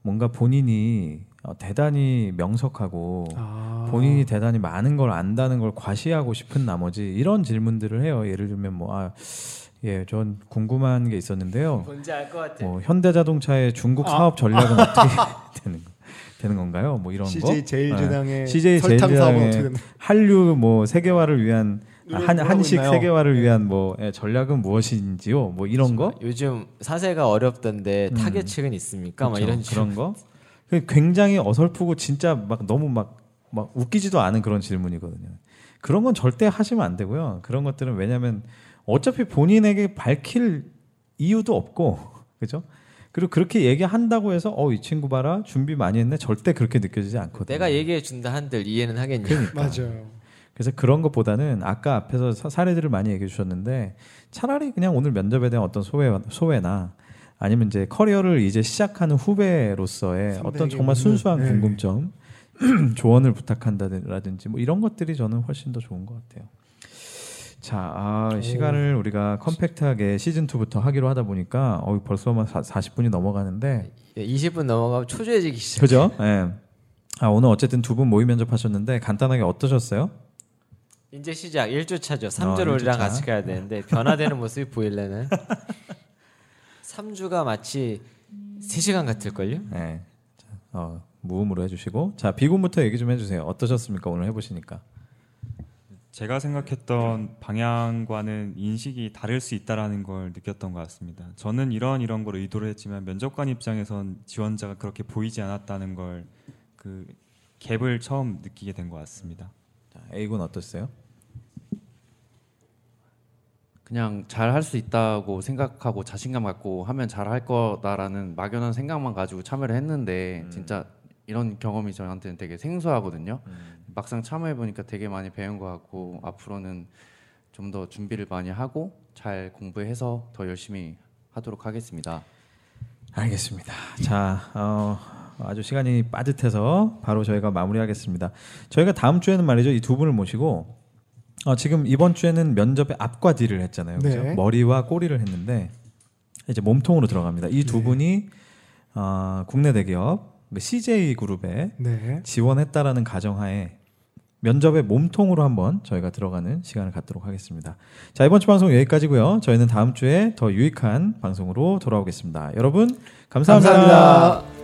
뭔가 본인이 어, 대단히 명석하고 아. 본인이 대단히 많은 걸 안다는 걸 과시하고 싶은 나머지 이런 질문들을 해요. 예를 들면 뭐 아, 예, 전 궁금한 게 있었는데요. 뭔지 알 것 같아. 뭐 현대자동차의 중국 사업 전략은 어떻게 되는 거- 되는 건가요? 뭐 이런 거. CJ 제일제당의 네. CJ 설탕 사업은 제일제당의 어떻게 되는 한류 뭐 세계화를 위한 아, 한 한식 있나요? 세계화를 위한 뭐 예, 전략은 무엇인지요? 뭐 이런 거. 요즘 사세가 어렵던데 음. 타겟책은 있습니까? 막 그렇죠. 이런 그런 거. 그 굉장히 어설프고 진짜 막 너무 막, 막 웃기지도 않은 그런 질문이거든요. 그런 건 절대 하시면 안 되고요. 그런 것들은 왜냐하면 어차피 본인에게 밝힐 이유도 없고 그죠? 그리고 그렇게 얘기한다고 해서 어 이 친구 봐라 준비 많이 했네 절대 그렇게 느껴지지 않거든요. 내가 얘기해 준다 한들 이해는 하겠냐. 그러니까. 맞아요. 그래서 그런 것보다는 아까 앞에서 사- 사례들을 많이 얘기해 주셨는데 차라리 그냥 오늘 면접에 대한 어떤 소외, 소외나 아니면 이제 커리어를 이제 시작하는 후배로서의 어떤 정말 순수한 네. 궁금점 조언을 부탁한다든지 뭐 이런 것들이 저는 훨씬 더 좋은 것 같아요. 자, 아, 시간을 우리가 컴팩트하게 시즌 2부터 하기로 하다 보니까 어, 벌써 막 40분이 넘어가는데 20분 넘어가면 초조해지기 시작. 그죠? 예. 아, 오늘 어쨌든 두 분 모의 면접하셨는데 간단하게 어떠셨어요? 이제 시작 1주차죠. 3주를 어, 우리랑. 같이 가야 되는데 변화되는 모습이 보일래는 3주가 마치 3시간 같을걸요? 네. 자, 어, 무음으로 해주시고 자 비군부터 얘기 좀 해주세요. 어떠셨습니까 오늘 해보시니까? 제가 생각했던 방향과는 인식이 다를 수 있다라는 걸 느꼈던 것 같습니다. 저는 이런 이런 걸 의도를 했지만 면접관 입장에선 지원자가 그렇게 보이지 않았다는 걸 그 갭을 처음 느끼게 된 것 같습니다. 자, A군 어떠세요? 그냥 잘 할 수 있다고 생각하고 자신감 갖고 하면 잘 할 거다라는 막연한 생각만 가지고 참여를 했는데 음. 진짜 이런 경험이 저한테는 되게 생소하거든요. 막상 참여해 보니까 되게 많이 배운 것 같고 앞으로는 좀 더 준비를 많이 하고 잘 공부해서 더 열심히 하도록 하겠습니다. 알겠습니다. 자, 어, 아주 시간이 빠듯해서 바로 저희가 마무리하겠습니다. 저희가 다음 주에는 말이죠 이 두 분을 모시고 어, 지금 이번 주에는 면접의 앞과 뒤를 했잖아요. 그죠? 네. 머리와 꼬리를 했는데 이제 몸통으로 들어갑니다. 이두 네. 분이 어, 국내 대기업 CJ 그룹에 네. 지원했다라는 가정하에 면접의 몸통으로 한번 저희가 들어가는 시간을 갖도록 하겠습니다. 자, 이번 주 방송 여기까지고요. 저희는 다음 주에 더 유익한 방송으로 돌아오겠습니다. 여러분 감사합니다. 감사합니다.